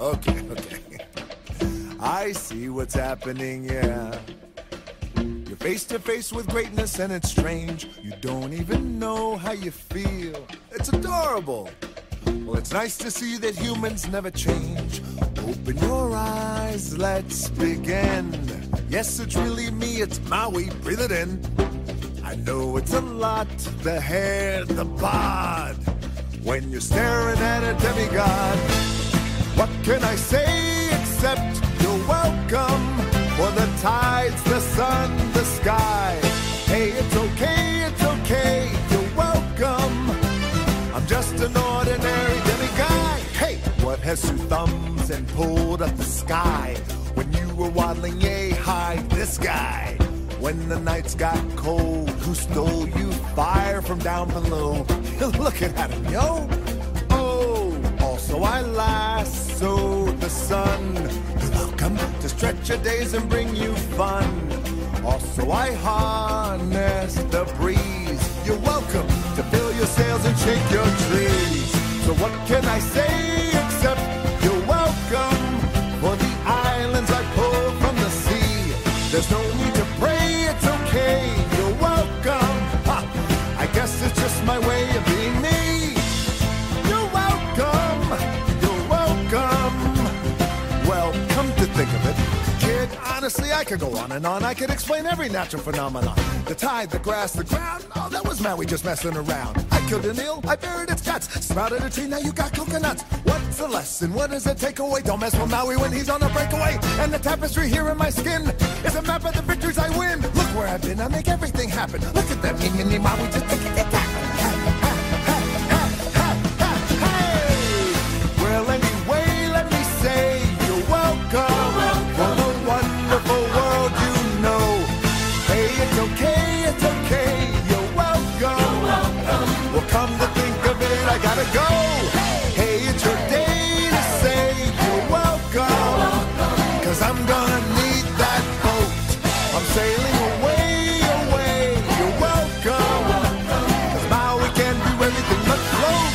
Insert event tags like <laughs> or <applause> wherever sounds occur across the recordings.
okay, okay. <laughs> I see what's happening, yeah. You're face to face with greatness and it's strange. You don't even know how you feel. It's adorable. Well, it's nice to see that humans never change. Open your eyes, let's begin. Yes, it's really me, it's Maui, breathe it in. I know it's a lot, the hair, the bod. When you're staring at a demigod, what can I say except you're welcome for the tides, the sun, the sky. Hey, it's okay, it's okay, you're welcome. I'm just an ordinary demigod. Hey, what has two thumbs and pulled up the sky? When you were waddling yay high, this guy. When the nights got cold, who stole you fire from down below? <laughs> Looking at him, yo. Oh, also I lassoed stretch your days and bring you fun. Also I harness the breeze. You're welcome to fill your sails and shake your trees. So what can I say except you're welcome for the islands I pulled from the sea? There's no need to pray, it's okay. You're welcome. Ha, I guess it's just my way of being I could go on and on. I could explain every natural phenomenon. The tide, the grass, the ground. Oh, that was Maui just messing around. I killed an eel, I buried its guts. Sprouted a tree, now you got coconuts. What's the lesson? What does it take away? Don't mess with Maui when he's on a breakaway. And the tapestry here in my skin is a map of the victories I win. Look where I've been, I make everything happen. Look at that, me, me, me, Maui, just take I gotta go. Hey, it's your day to say you're welcome. Cause I'm gonna need that boat. I'm sailing away, away. You're welcome. Cause my can do everything but float.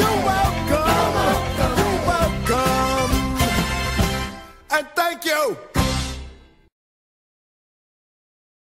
You're welcome. You're welcome. And thank you.